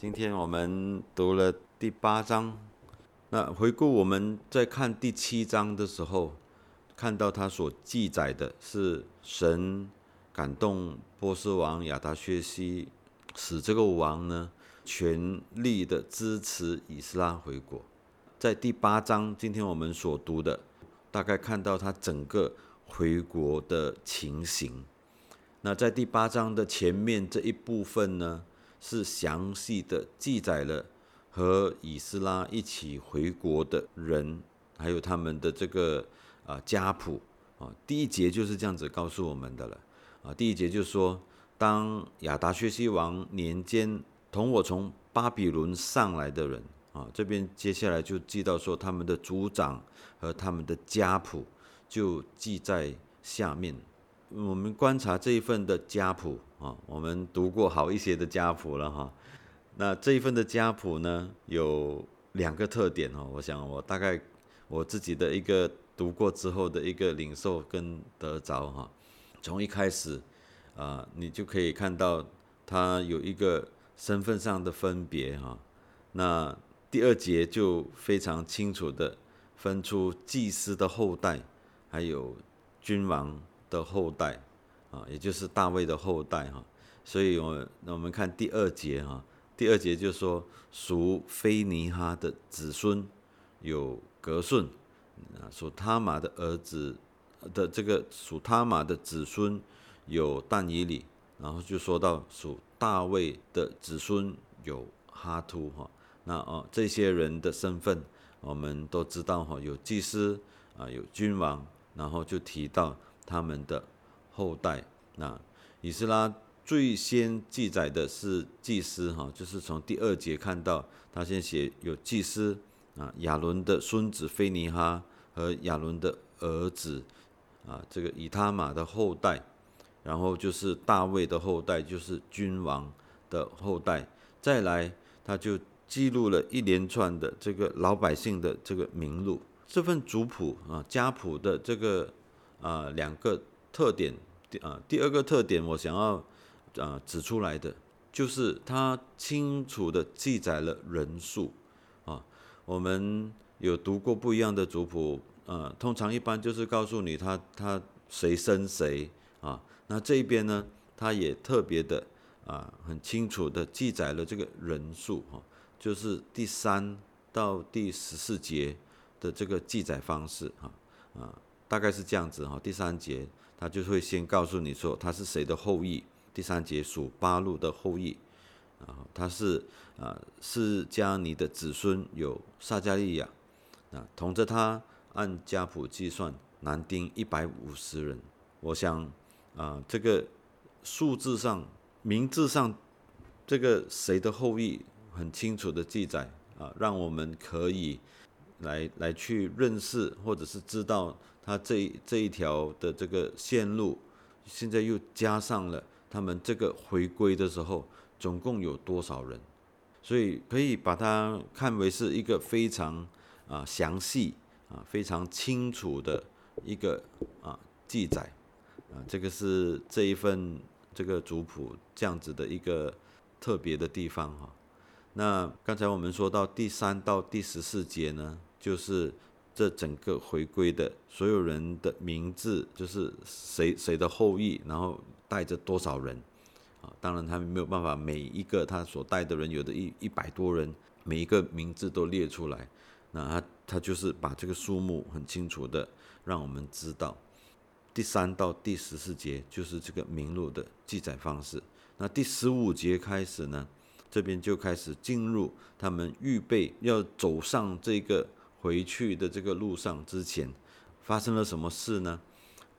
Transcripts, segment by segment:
今天我们读了第八章，那回顾我们在看第七章的时候，看到他所记载的是神感动波斯王亚达薛西，使这个王呢全力的支持以斯拉回国。在第八章，今天我们所读的，大概看到他整个回国的情形。那在第八章的前面这一部分呢，是详细的记载了和以斯拉一起回国的人，还有他们的这个啊家谱啊。第一节就是这样子告诉我们的了啊。第一节就说，当亚达薛西王年间，同我从巴比伦上来的人啊，这边接下来就记到说他们的族长和他们的家谱就记在下面。我们观察这一份的家谱啊，我们读过好一些的家谱了哈。那这一份的家谱呢，有两个特点哦。我想我大概我自己的一个读过之后的一个领受跟得着哈。从一开始啊，你就可以看到他有一个身份上的分别哈。那第二节就非常清楚的分出祭司的后代，还有君王。的后代啊，也就是大卫的后代哈，所以，我那我们看第二节哈，第二节就说属菲尼哈的子孙有格顺啊，属他玛的儿子的这个属他玛的子孙有但以里，然后就说到属大卫的子孙有哈图哈，那哦这些人的身份我们都知道哈，有祭司啊，有君王，然后就提到。他们的后代，那以斯拉最先记载的是祭司哈，就是从第二节看到，他先写有祭司啊，亚伦的孙子菲尼哈和亚伦的儿子啊，这个以他玛的后代，然后就是大卫的后代，就是君王的后代，再来他就记录了一连串的这个老百姓的这个名录，这份族谱啊家谱的这个。啊，两个特点，第啊第二个特点，我想要啊指出来的，就是它清楚的记载了人数啊。我们有读过不一样的族谱，呃，通常一般就是告诉你他他谁生谁啊。那这一边呢，它也特别的啊很清楚的记载了这个人数哈，就是第三到第十四节的这个记载方式哈啊。大概是这样子哈，第三节他就会先告诉你说他是谁的后裔。第三节属八路的后裔，啊，他是啊是加尼的子孙，有撒加利亚，啊，同着他按家谱计算，男丁一百五十人。我想啊，这个数字上、名字上，这个谁的后裔很清楚的记载啊，让我们可以来来去认识或者是知道。他这这一条的这个线路，现在又加上了他们这个回归的时候，总共有多少人？所以可以把它看为是一个非常啊详细啊非常清楚的一个啊记载啊，这个是这一份这个族谱这样子的一个特别的地方哈。那刚才我们说到第三到第十四节呢，就是。这整个回归的所有人的名字，就是谁谁的后裔，然后带着多少人啊？当然他们没有办法每一个他所带的人，有的一一百多人，每一个名字都列出来。那他他就是把这个数目很清楚的让我们知道。第三到第十四节就是这个名录的记载方式。那第十五节开始呢，这边就开始进入他们预备要走上这个。回去的这个路上之前，发生了什么事呢？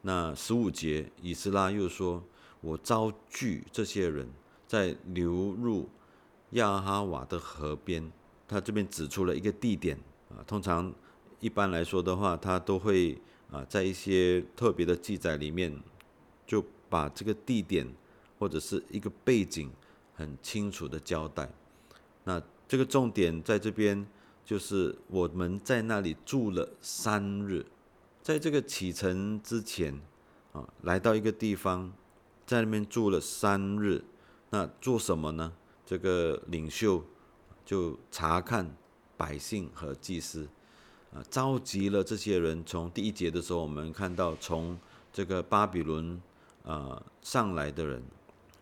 那十五节，以斯拉又说：“我遭拒这些人，在流入亚哈瓦的河边。”他这边指出了一个地点啊。通常一般来说的话，他都会啊，在一些特别的记载里面，就把这个地点或者是一个背景很清楚的交代。那这个重点在这边。就是我们在那里住了三日，在这个启程之前啊，来到一个地方，在那边住了三日。那做什么呢？这个领袖就查看百姓和祭司，啊，召集了这些人。从第一节的时候，我们看到从这个巴比伦啊上来的人，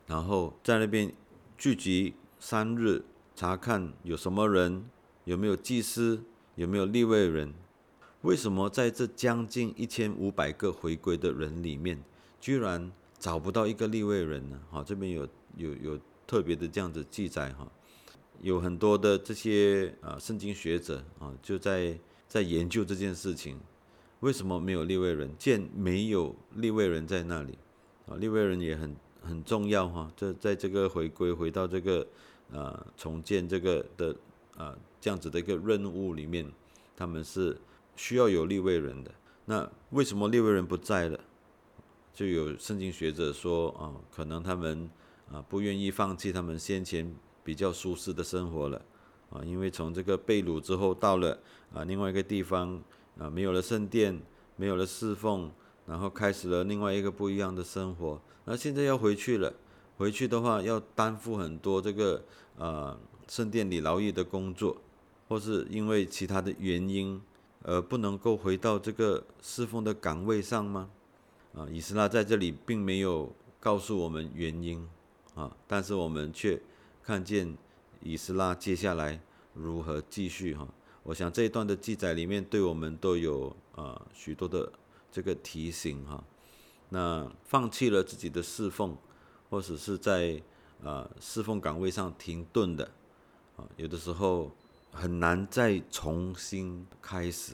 然后在那边聚集三日，查看有什么人，有没有祭司，有没有立位人。为什么在这将近一千五百个回归的人里面，居然找不到一个立位人呢？好，这边有有有特别的这样子记载哈，有很多的这些啊圣经学者啊就在在研究这件事情，为什么没有立位人？见没有立位人在那里啊，立位人也很很重要哈。这在这个回归回到这个啊重建这个的啊这样子的一个任务里面，他们是。需要有立位人的，那为什么立位人不在了？就有圣经学者说啊，可能他们啊不愿意放弃他们先前比较舒适的生活了啊，因为从这个被掳之后到了啊另外一个地方啊，没有了圣殿，没有了侍奉，然后开始了另外一个不一样的生活。那现在要回去了，回去的话要担负很多这个啊圣殿里劳役的工作，或是因为其他的原因。而，不能够回到这个侍奉的岗位上吗？啊，以斯拉在这里并没有告诉我们原因啊，但是我们却看见以斯拉接下来如何继续哈。我想这一段的记载里面对我们都有啊许多的这个提醒哈。那放弃了自己的侍奉，或者是在啊侍奉岗位上停顿的啊，有的时候。很难再重新开始。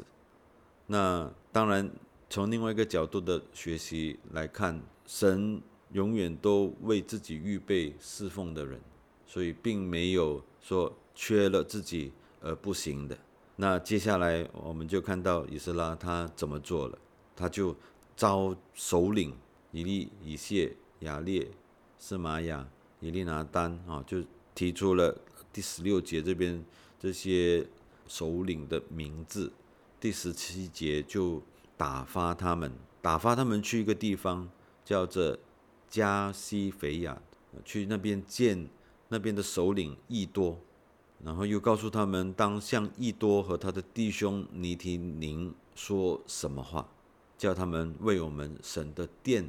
那当然，从另外一个角度的学习来看，神永远都为自己预备侍奉的人，所以并没有说缺了自己而不行的。那接下来我们就看到以斯拉他怎么做了，他就招首领以利、以谢、雅列、斯玛雅、以利拿丹啊，就提出了第十六节这边。这些首领的名字，第十七节就打发他们，打发他们去一个地方，叫做加西菲亚，去那边见那边的首领易多，然后又告诉他们，当向易多和他的弟兄尼提宁说什么话，叫他们为我们神的殿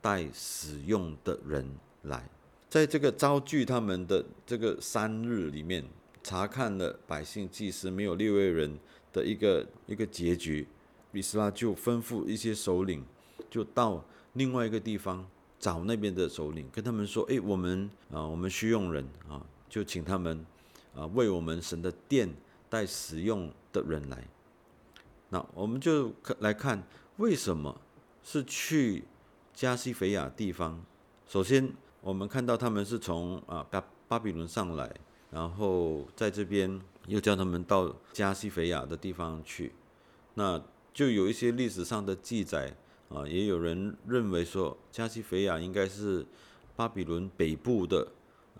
带使用的人来，在这个招聚他们的这个三日里面。查看了百姓祭司没有列位人的一个一个结局，比斯拉就吩咐一些首领，就到另外一个地方找那边的首领，跟他们说：“哎，我们啊，我们需用人啊，就请他们啊为我们神的殿带使用的人来。”那我们就来看为什么是去加西菲亚地方。首先，我们看到他们是从啊巴巴比伦上来。然后在这边又叫他们到加西菲亚的地方去，那就有一些历史上的记载啊，也有人认为说加西菲亚应该是巴比伦北部的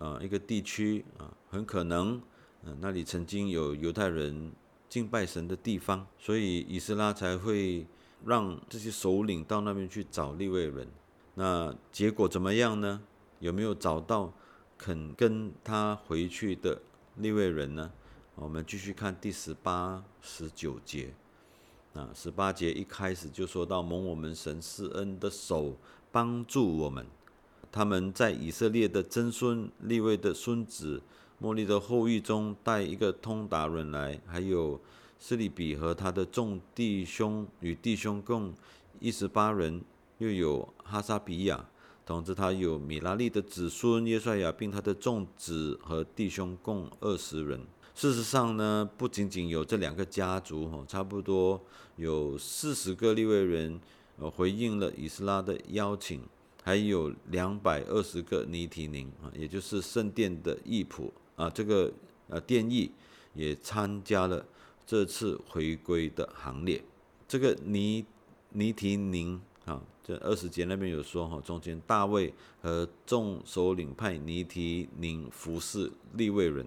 啊一个地区啊，很可能嗯那里曾经有犹太人敬拜神的地方，所以以斯拉才会让这些首领到那边去找利未人。那结果怎么样呢？有没有找到？肯跟他回去的那位人呢？我们继续看第十八、十九节。啊，十八节一开始就说到蒙我们神施恩的手帮助我们。他们在以色列的曾孙立位的孙子莫利的后裔中带一个通达人来，还有斯利比和他的众弟兄与弟兄共一十八人，又有哈萨比亚。同时，他有米拉利的子孙耶帅亚，并他的众子和弟兄共二十人。事实上呢，不仅仅有这两个家族，哈，差不多有四十个利未人，呃，回应了以斯拉的邀请，还有两百二十个尼提宁啊，也就是圣殿的义仆啊，这个呃殿役也参加了这次回归的行列。这个尼尼提宁。啊，这二十节那边有说哈，中间大卫和众首领派尼提宁服侍利未人，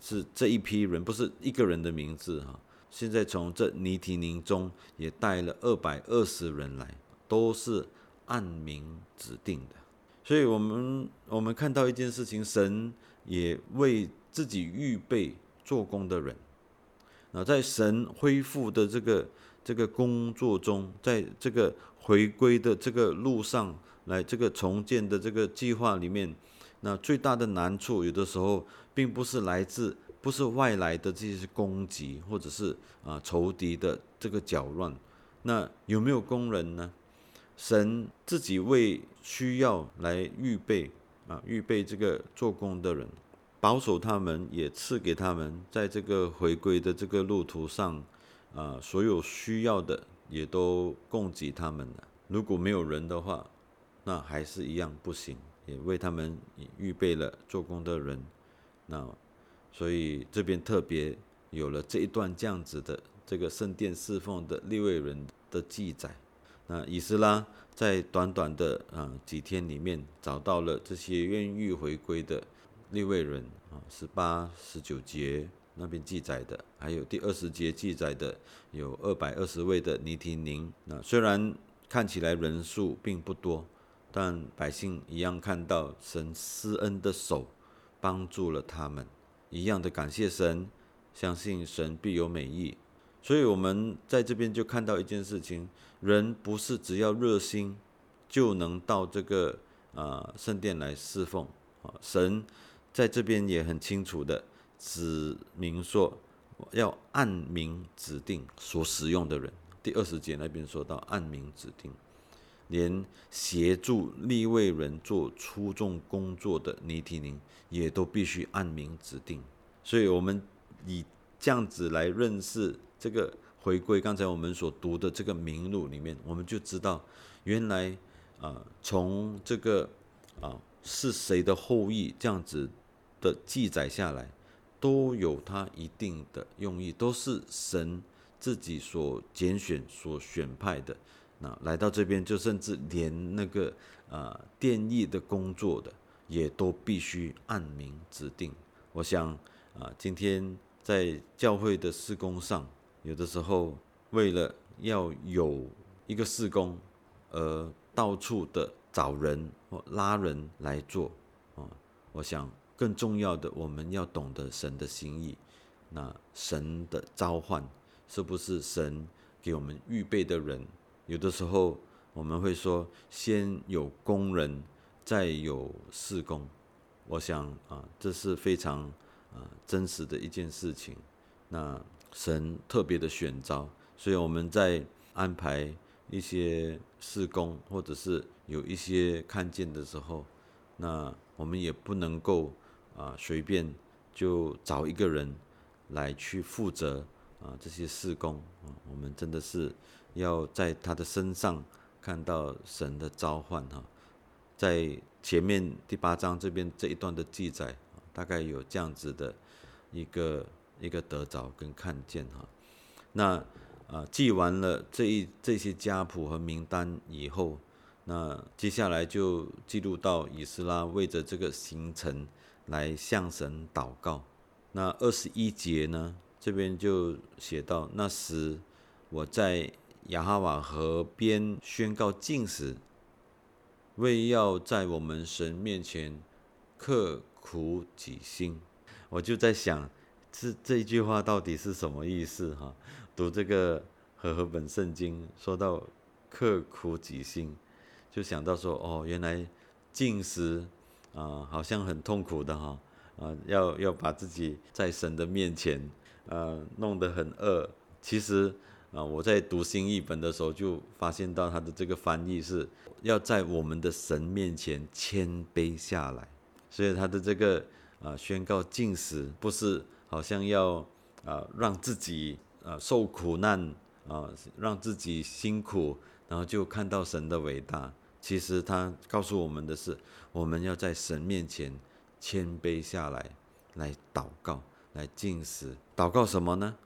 是这一批人，不是一个人的名字哈。现在从这尼提宁中也带了二百二十人来，都是按名指定的。所以，我们我们看到一件事情，神也为自己预备做工的人。那在神恢复的这个这个工作中，在这个回归的这个路上来，这个重建的这个计划里面，那最大的难处，有的时候并不是来自不是外来的这些攻击，或者是啊仇敌的这个搅乱。那有没有工人呢？神自己为需要来预备啊，预备这个做工的人。保守他们，也赐给他们，在这个回归的这个路途上，啊，所有需要的也都供给他们了。如果没有人的话，那还是一样不行。也为他们预备了做工的人，那所以这边特别有了这一段这样子的这个圣殿侍奉的六位人的记载。那以斯拉在短短的啊几天里面，找到了这些愿意回归的。立位人啊，十八、十九节那边记载的，还有第二十节记载的，有二百二十位的尼提宁。那虽然看起来人数并不多，但百姓一样看到神施恩的手帮助了他们，一样的感谢神，相信神必有美意。所以，我们在这边就看到一件事情：人不是只要热心就能到这个啊圣殿来侍奉啊神。在这边也很清楚的指明说，要按名指定所使用的人。第二十节那边说到按名指定，连协助立位人做出众工作的尼提宁也都必须按名指定。所以，我们以这样子来认识这个回归。刚才我们所读的这个名录里面，我们就知道，原来啊，从这个啊是谁的后裔这样子。的记载下来，都有它一定的用意，都是神自己所拣选、所选派的。那来到这边，就甚至连那个啊电役的工作的，也都必须按名指定。我想啊，今天在教会的施工上，有的时候为了要有一个施工，而到处的找人或拉人来做啊，我想。更重要的，我们要懂得神的心意。那神的召唤，是不是神给我们预备的人？有的时候我们会说，先有工人，再有事工。我想啊，这是非常啊真实的一件事情。那神特别的选召，所以我们在安排一些事工，或者是有一些看见的时候，那我们也不能够。啊，随便就找一个人来去负责啊这些事工啊，我们真的是要在他的身上看到神的召唤哈。在前面第八章这边这一段的记载，大概有这样子的一个一个得着跟看见哈。那啊记完了这一这些家谱和名单以后，那接下来就记录到以斯拉为着这个行程。来向神祷告。那二十一节呢？这边就写到：那时我在雅哈瓦河边宣告禁食，为要在我们神面前刻苦己心。我就在想，这这句话到底是什么意思？哈，读这个和合本圣经说到刻苦己心，就想到说：哦，原来禁食。啊，好像很痛苦的哈，啊，要要把自己在神的面前，呃，弄得很饿。其实啊，我在读新译本的时候就发现到他的这个翻译是要在我们的神面前谦卑下来，所以他的这个啊宣告禁食，不是好像要啊让自己啊受苦难啊，让自己辛苦，然后就看到神的伟大。其实他告诉我们的是，我们要在神面前谦卑下来，来祷告，来进食。祷告什么呢？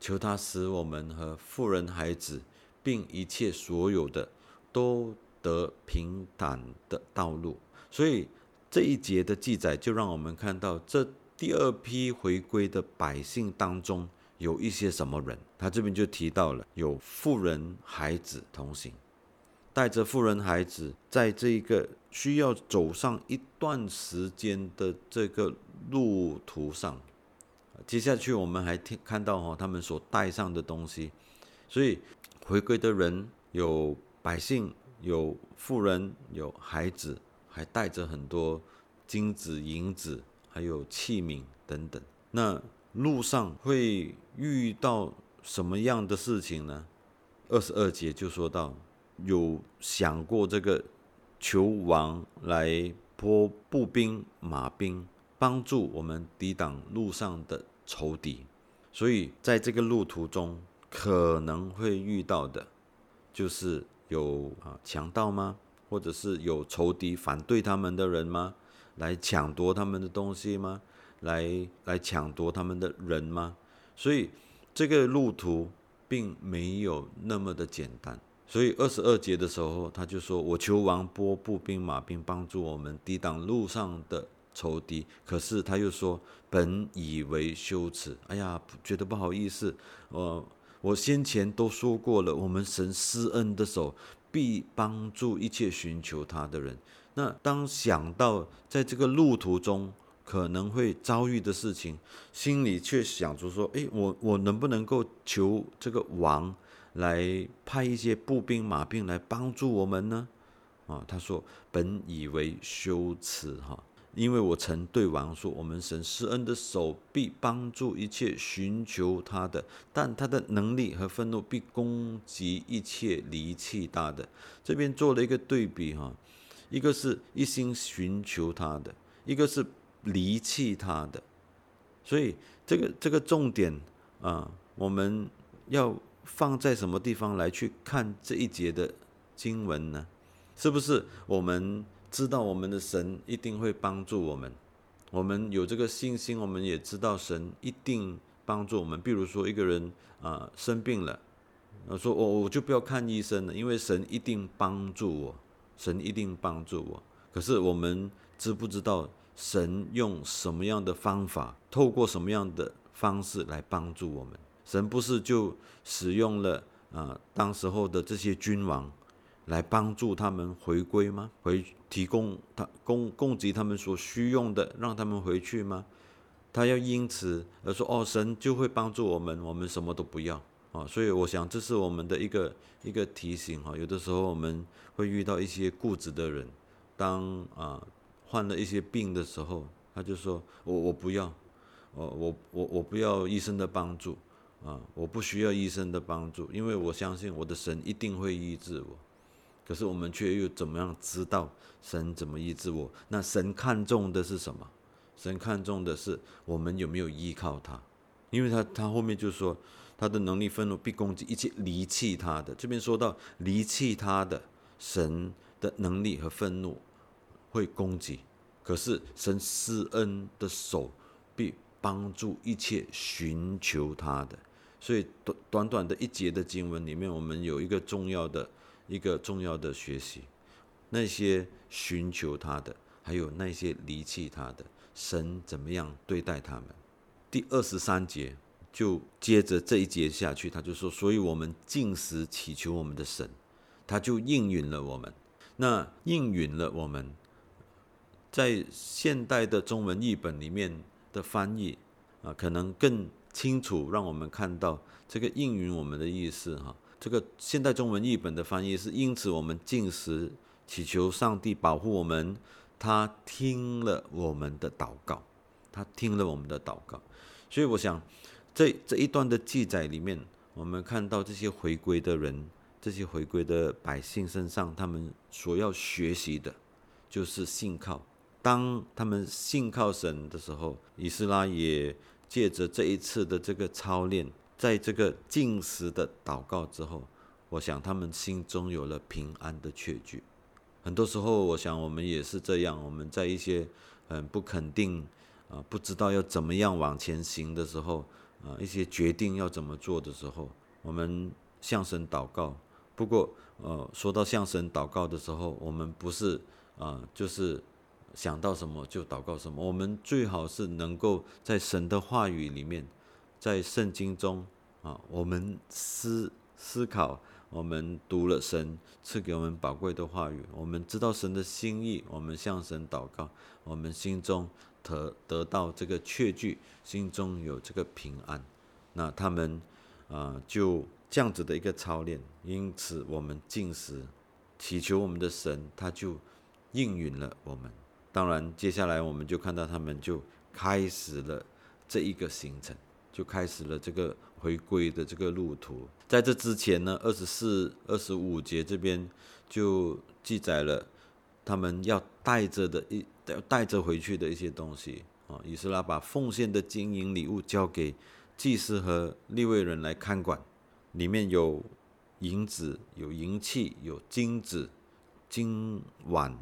求他使我们和富人孩子，并一切所有的，都得平坦的道路。所以这一节的记载，就让我们看到这第二批回归的百姓当中，有一些什么人。他这边就提到了有富人孩子同行。带着富人孩子，在这一个需要走上一段时间的这个路途上，接下去我们还听看到哈，他们所带上的东西，所以回归的人有百姓，有富人，有孩子，还带着很多金子、银子，还有器皿等等。那路上会遇到什么样的事情呢？二十二节就说到，有想过这个球王来拨步兵、马兵，帮助我们抵挡路上的仇敌。所以在这个路途中，可能会遇到的，就是有啊强盗吗？或者是有仇敌反对他们的人吗？来抢夺他们的东西吗？来来抢夺他们的人吗？所以这个路途。并没有那么的简单，所以二十二节的时候，他就说：“我求王拨步兵马兵帮助我们抵挡路上的仇敌。”可是他又说：“本以为羞耻，哎呀，觉得不好意思。我我先前都说过了，我们神施恩的手必帮助一切寻求他的人。那当想到在这个路途中，可能会遭遇的事情，心里却想着说：“诶，我我能不能够求这个王来派一些步兵马兵来帮助我们呢？”啊，他说：“本以为羞耻哈，因为我曾对王说，我们神施恩的手臂帮助一切寻求他的，但他的能力和愤怒必攻击一切离弃他的。”这边做了一个对比哈，一个是一心寻求他的，一个是。离弃他的，所以这个这个重点啊，我们要放在什么地方来去看这一节的经文呢？是不是我们知道我们的神一定会帮助我们？我们有这个信心，我们也知道神一定帮助我们。比如说一个人啊生病了，说我我就不要看医生了，因为神一定帮助我，神一定帮助我。可是我们知不知道？神用什么样的方法，透过什么样的方式来帮助我们？神不是就使用了啊，当时候的这些君王来帮助他们回归吗？回提供他供供给他们所需用的，让他们回去吗？他要因此而说哦，神就会帮助我们，我们什么都不要啊。所以我想这是我们的一个一个提醒哈。有的时候我们会遇到一些固执的人，当啊。患了一些病的时候，他就说：“我我不要，我我我我不要医生的帮助啊！我不需要医生的帮助，因为我相信我的神一定会医治我。可是我们却又怎么样知道神怎么医治我？那神看重的是什么？神看重的是我们有没有依靠他？因为他他后面就说他的能力愤怒必攻击一切离弃他的。这边说到离弃他的神的能力和愤怒。”会攻击，可是神施恩的手必帮助一切寻求他的。所以短短短的一节的经文里面，我们有一个重要的一个重要的学习：那些寻求他的，还有那些离弃他的，神怎么样对待他们？第二十三节就接着这一节下去，他就说：所以我们进食祈求我们的神，他就应允了我们。那应允了我们。在现代的中文译本里面的翻译啊，可能更清楚，让我们看到这个应允我们的意思哈。这个现代中文译本的翻译是：因此我们进食，祈求上帝保护我们，他听了我们的祷告，他听了我们的祷告。所以我想，这这一段的记载里面，我们看到这些回归的人，这些回归的百姓身上，他们所要学习的，就是信靠。当他们信靠神的时候，以斯拉也借着这一次的这个操练，在这个进食的祷告之后，我想他们心中有了平安的确据。很多时候，我想我们也是这样，我们在一些很不肯定啊，不知道要怎么样往前行的时候啊，一些决定要怎么做的时候，我们向神祷告。不过，呃，说到向神祷告的时候，我们不是啊，就是。想到什么就祷告什么。我们最好是能够在神的话语里面，在圣经中啊，我们思思考，我们读了神赐给我们宝贵的话语，我们知道神的心意，我们向神祷告，我们心中得得到这个确据，心中有这个平安。那他们啊，就这样子的一个操练，因此我们进食，祈求我们的神，他就应允了我们。当然，接下来我们就看到他们就开始了这一个行程，就开始了这个。回归的这个路途，在这之前呢，二十四、二十五节这边就记载了他们要带着的一要带着回去的一些东西啊。以斯拉把奉献的金银礼物交给祭司和立位人来看管，里面有银子、有银器、有金子、金碗，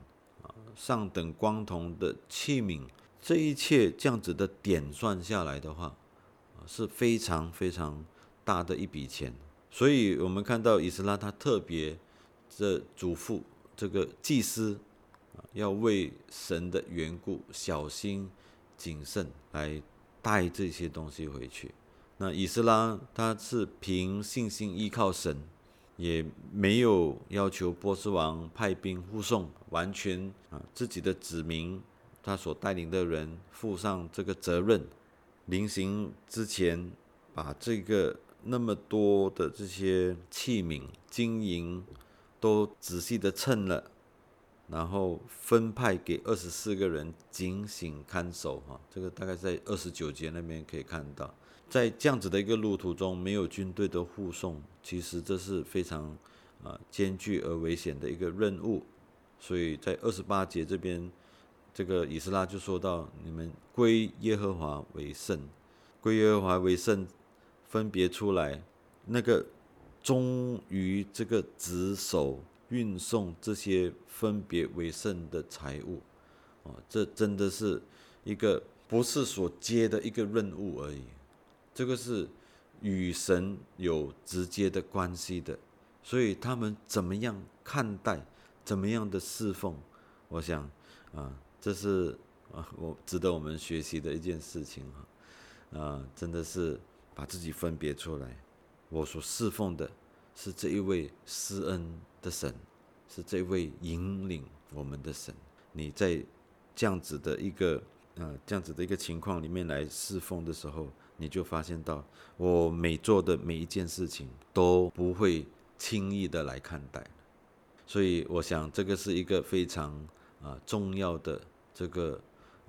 上等光铜的器皿，这一切这样子的点算下来的话。是非常非常大的一笔钱，所以我们看到以斯拉他特别这嘱咐这个祭司，要为神的缘故小心谨慎来带这些东西回去。那以斯拉他是凭信心依靠神，也没有要求波斯王派兵护送，完全啊自己的子民他所带领的人负上这个责任。临行之前，把这个那么多的这些器皿、金银都仔细的称了，然后分派给二十四个人警醒看守。哈，这个大概在二十九节那边可以看到，在这样子的一个路途中，没有军队的护送，其实这是非常啊艰巨而危险的一个任务。所以在二十八节这边。这个以斯拉就说到：“你们归耶和华为圣，归耶和华为圣，分别出来。那个忠于这个职守运送这些分别为圣的财物，哦，这真的是一个不是所接的一个任务而已。这个是与神有直接的关系的，所以他们怎么样看待，怎么样的侍奉，我想啊。”这是啊，我值得我们学习的一件事情哈，啊，真的是把自己分别出来。我所侍奉的是这一位施恩的神，是这位引领我们的神。你在这样子的一个呃，这样子的一个情况里面来侍奉的时候，你就发现到，我每做的每一件事情都不会轻易的来看待。所以，我想这个是一个非常啊重要的。这个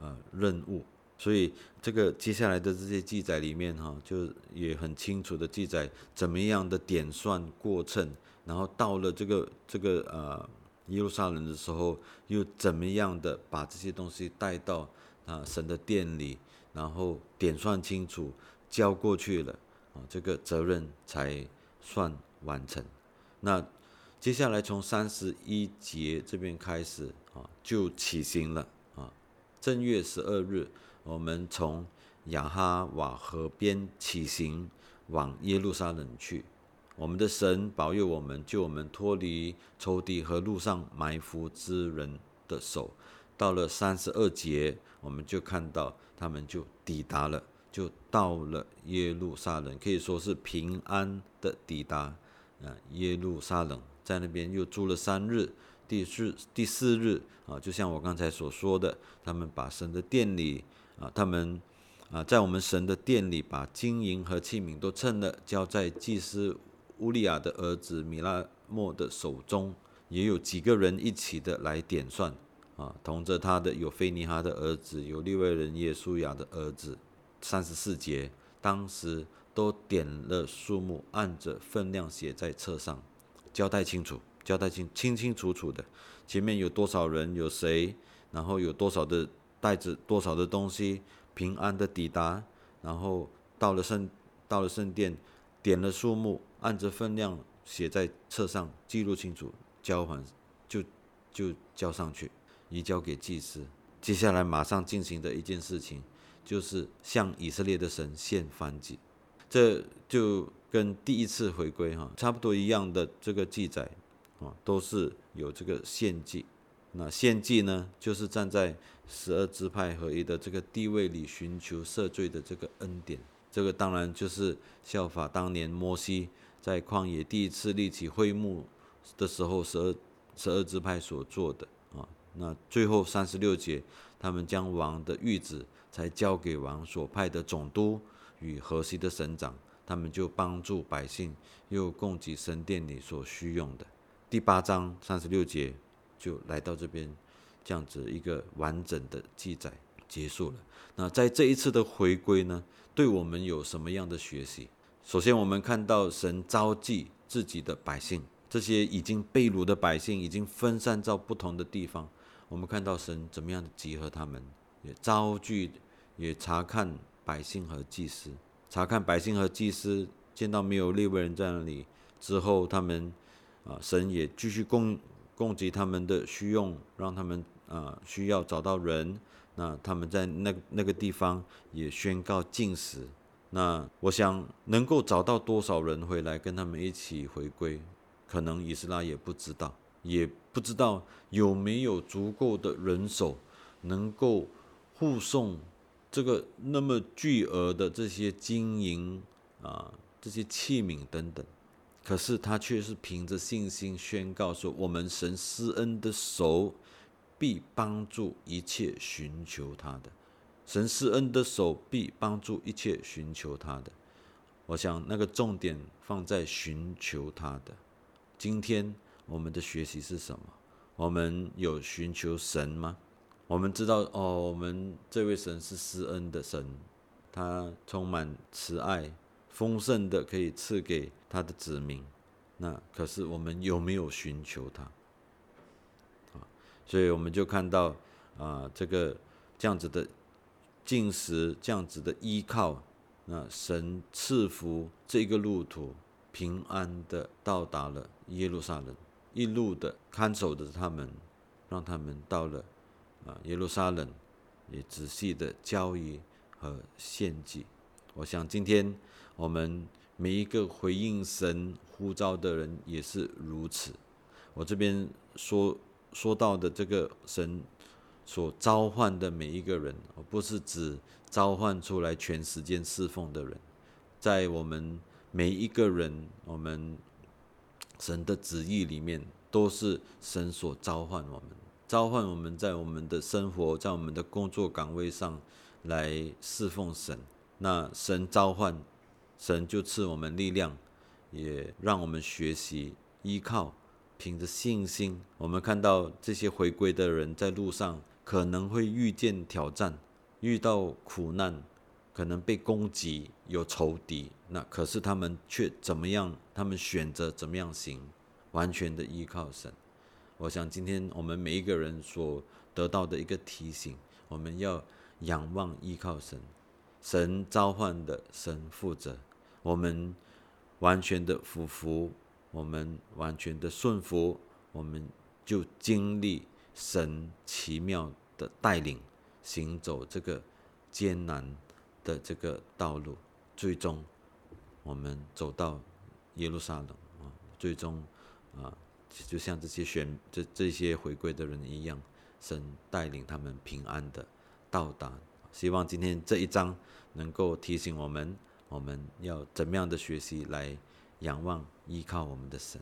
呃任务，所以这个接下来的这些记载里面哈，就也很清楚的记载怎么样的点算过程，然后到了这个这个呃耶路撒冷的时候，又怎么样的把这些东西带到啊神的殿里，然后点算清楚交过去了啊，这个责任才算完成。那接下来从三十一节这边开始啊，就起行了啊。正月十二日，我们从雅哈瓦河边起行，往耶路撒冷去。我们的神保佑我们，救我们脱离仇敌和路上埋伏之人的手。到了三十二节，我们就看到他们就抵达了，就到了耶路撒冷，可以说是平安的抵达。啊，耶路撒冷在那边又住了三日。第四第四日啊，就像我刚才所说的，他们把神的殿里啊，他们啊，在我们神的殿里，把金银和器皿都称了，交在祭司乌利亚的儿子米拉莫的手中。也有几个人一起的来点算啊，同着他的有菲尼哈的儿子，有利未人耶稣雅的儿子。三十四节，当时都点了数目，按着分量写在册上，交代清楚。交代清清清楚楚的，前面有多少人，有谁，然后有多少的带着多少的东西，平安的抵达，然后到了圣到了圣殿，点了数目，按着分量写在册上，记录清楚，交还就就交上去，移交给祭司。接下来马上进行的一件事情，就是向以色列的神献燔祭，这就跟第一次回归哈差不多一样的这个记载。啊，都是有这个献祭。那献祭呢，就是站在十二支派合一的这个地位里，寻求赦罪的这个恩典。这个当然就是效法当年摩西在旷野第一次立起会幕的时候，十二十二支派所做的啊。那最后三十六节，他们将王的谕旨才交给王所派的总督与河西的省长，他们就帮助百姓，又供给神殿里所需用的。第八章三十六节就来到这边，这样子一个完整的记载结束了。那在这一次的回归呢，对我们有什么样的学习？首先，我们看到神召集自己的百姓，这些已经被掳的百姓已经分散到不同的地方。我们看到神怎么样的集合他们，也招聚，也查看百姓和祭司，查看百姓和祭司，见到没有利未人在那里之后，他们啊，神也继续供供给他们的需用，让他们啊需要找到人，那他们在那那个地方也宣告禁食。那我想能够找到多少人回来跟他们一起回归，可能以斯拉也不知道。也不知道有没有足够的人手能够护送这个那么巨额的这些金银啊，这些器皿等等。可是他却是凭着信心宣告说：“我们神施恩的手必帮助一切寻求他的。神施恩的手臂帮助一切寻求他的。”我想那个重点放在寻求他的。今天。我们的学习是什么？我们有寻求神吗？我们知道哦，我们这位神是施恩的神，他充满慈爱，丰盛的可以赐给他的子民。那可是我们有没有寻求他？啊，所以我们就看到啊，这个这样子的进食，这样子的依靠，那神赐福这个路途平安的到达了耶路撒冷。一路的看守着他们，让他们到了啊耶路撒冷，也仔细的交易和献祭。我想今天我们每一个回应神呼召的人也是如此。我这边说说到的这个神所召唤的每一个人，而不是指召唤出来全时间侍奉的人，在我们每一个人，我们。神的旨意里面，都是神所召唤我们，召唤我们在我们的生活，在我们的工作岗位上来侍奉神。那神召唤，神就赐我们力量，也让我们学习依靠，凭着信心。我们看到这些回归的人在路上可能会遇见挑战，遇到苦难。可能被攻击，有仇敌，那可是他们却怎么样？他们选择怎么样行？完全的依靠神。我想今天我们每一个人所得到的一个提醒，我们要仰望依靠神。神召唤的，神负责。我们完全的服服，我们完全的顺服，我们就经历神奇妙的带领，行走这个艰难。的这个道路，最终我们走到耶路撒冷啊，最终啊，就像这些选这这些回归的人一样，神带领他们平安的到达。希望今天这一章能够提醒我们，我们要怎么样的学习来仰望依靠我们的神。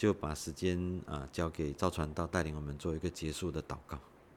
就把时间啊交给赵传道带领我们做一个结束的祷告。